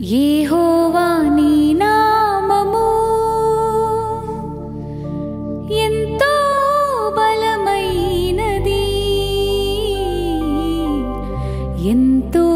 యెహోవా నీ నామము. ఎంతో బలమైనది ఎంతో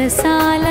रसाला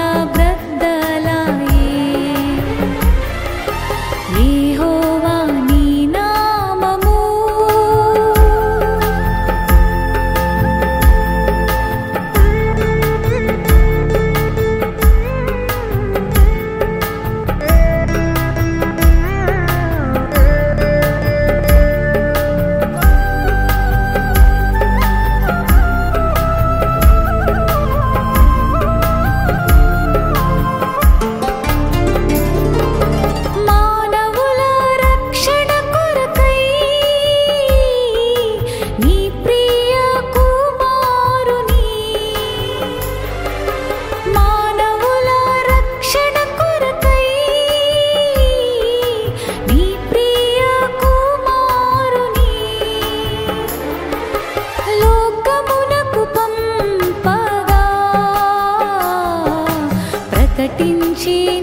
cheese.